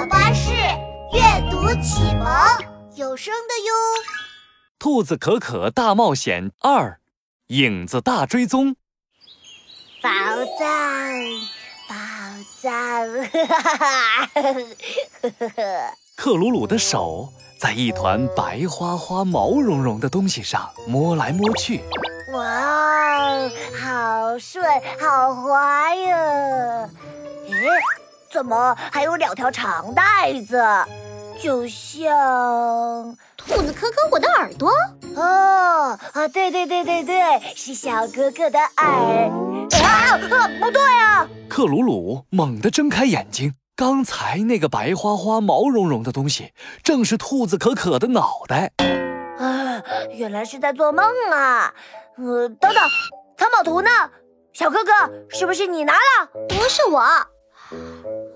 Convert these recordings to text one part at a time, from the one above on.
宝巴士阅读启蒙有声的哟。兔子可可大冒险二，影子大追踪。宝藏，宝藏！哈哈哈哈哈！克鲁鲁的手在一团白花花、毛茸茸的东西上摸来摸去。哇，好顺，好滑呀！诶。怎么还有两条长带子？就像兔子可可我的耳朵哦啊！对对对对对，是小哥哥的耳啊！不对啊！克鲁鲁猛地睁开眼睛，刚才那个白花花、毛茸茸的东西，正是兔子可可的脑袋啊！原来是在做梦啊！呃，等等，藏宝图呢？小哥哥，是不是你拿了？不是我。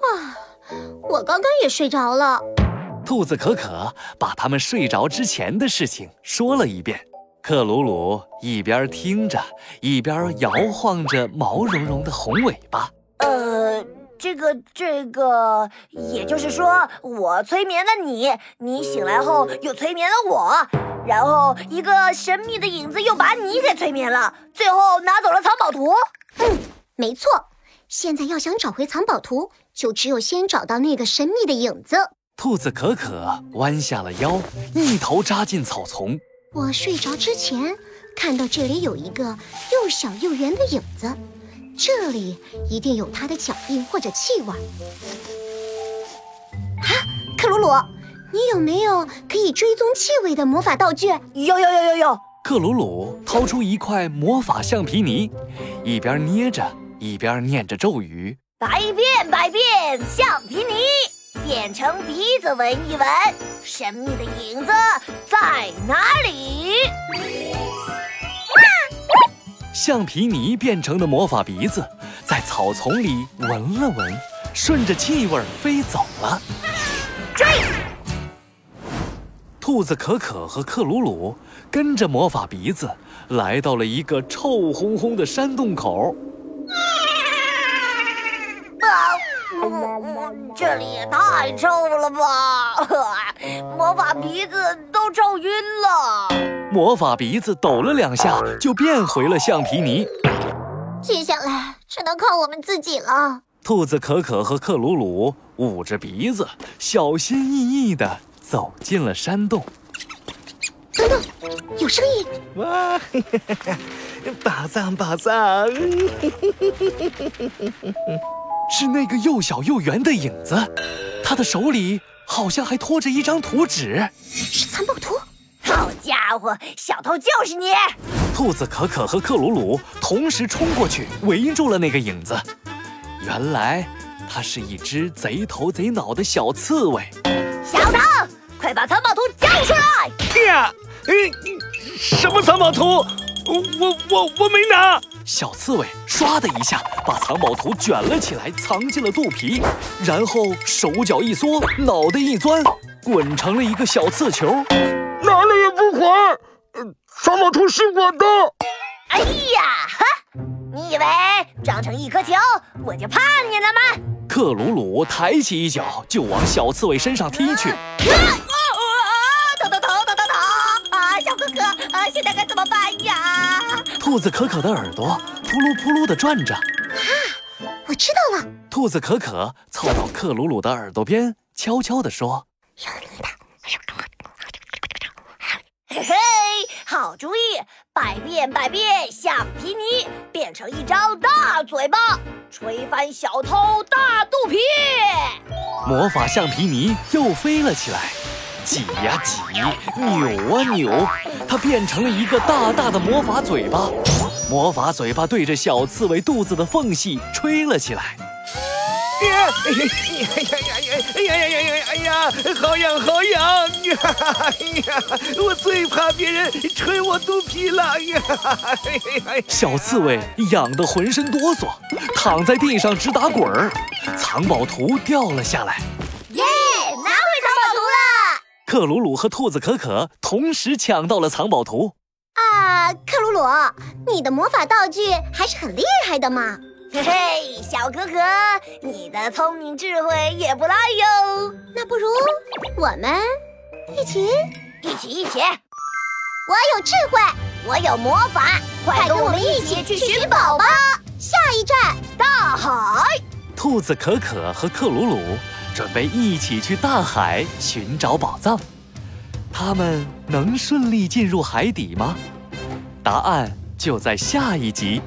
啊，我刚刚也睡着了。兔子可可把他们睡着之前的事情说了一遍。克鲁鲁一边听着，一边摇晃着毛茸茸的红尾巴。呃，这个这个，也就是说，我催眠了你，你醒来后又催眠了我，然后一个神秘的影子又把你给催眠了，最后拿走了藏宝图。嗯，没错。现在要想找回藏宝图，就只有先找到那个神秘的影子。兔子可可弯下了腰，一头扎进草丛。我睡着之前看到这里有一个又小又圆的影子，这里一定有它的脚印或者气味。啊，克鲁鲁，你有没有可以追踪气味的魔法道具？有有有有有。克鲁鲁掏出一块魔法橡皮泥，一边捏着。一边念着咒语，百变百变橡皮泥变成鼻子闻一闻，神秘的影子在哪里？橡皮泥变成的魔法鼻子在草丛里闻了闻，顺着气味飞走了。追！兔子可可和克鲁鲁跟着魔法鼻子来到了一个臭烘烘的山洞口。这里也太臭了吧！魔法鼻子都臭晕了。魔法鼻子抖了两下，就变回了橡皮泥。接下来只能靠我们自己了。兔子可可和克鲁鲁捂着鼻子，小心翼翼地走进了山洞。等等，有声音！哇，宝藏，宝藏！是那个又小又圆的影子，他的手里好像还拖着一张图纸，是藏宝图。好家伙，小偷就是你！兔子可可和克鲁鲁同时冲过去，围住了那个影子。原来，它是一只贼头贼脑的小刺猬。小偷，快把藏宝图交出来！呀，嗯，什么藏宝图？我我我我没拿。小刺猬唰的一下把藏宝图卷了起来，藏进了肚皮，然后手脚一缩，脑袋一钻，滚成了一个小刺球，拿了也不还。藏宝图是我的。哎呀，哈！你以为长成一颗球我就怕你了吗？克鲁鲁抬起一脚就往小刺猬身上踢去。兔子可可的耳朵扑噜扑噜地转着。啊，我知道了。兔子可可凑到克鲁鲁的耳朵边，悄悄地说：“嘿嘿，好主意！百变百变橡皮泥变成一张大嘴巴，吹翻小偷大肚皮。”魔法橡皮泥又飞了起来。挤呀挤，扭啊扭，它变成了一个大大的魔法嘴巴。魔法嘴巴对着小刺猬肚子的缝隙吹了起来。哎呀哎呀哎呀呀哎呀呀呀呀！哎呀，好痒好痒！哎呀，我最怕别人吹我肚皮了！哎呀，小刺猬痒得浑身哆嗦，躺在地上直打滚儿。藏宝图掉了下来。克鲁鲁和兔子可可同时抢到了藏宝图。啊，克鲁鲁，你的魔法道具还是很厉害的嘛！嘿嘿，小可可，你的聪明智慧也不赖哟。那不如我们一起，一起一起！我有智慧，我有魔法，快跟我们一起去寻宝吧！下一站，大海。兔子可可和克鲁鲁准备一起去大海寻找宝藏。他们能顺利进入海底吗？答案就在下一集。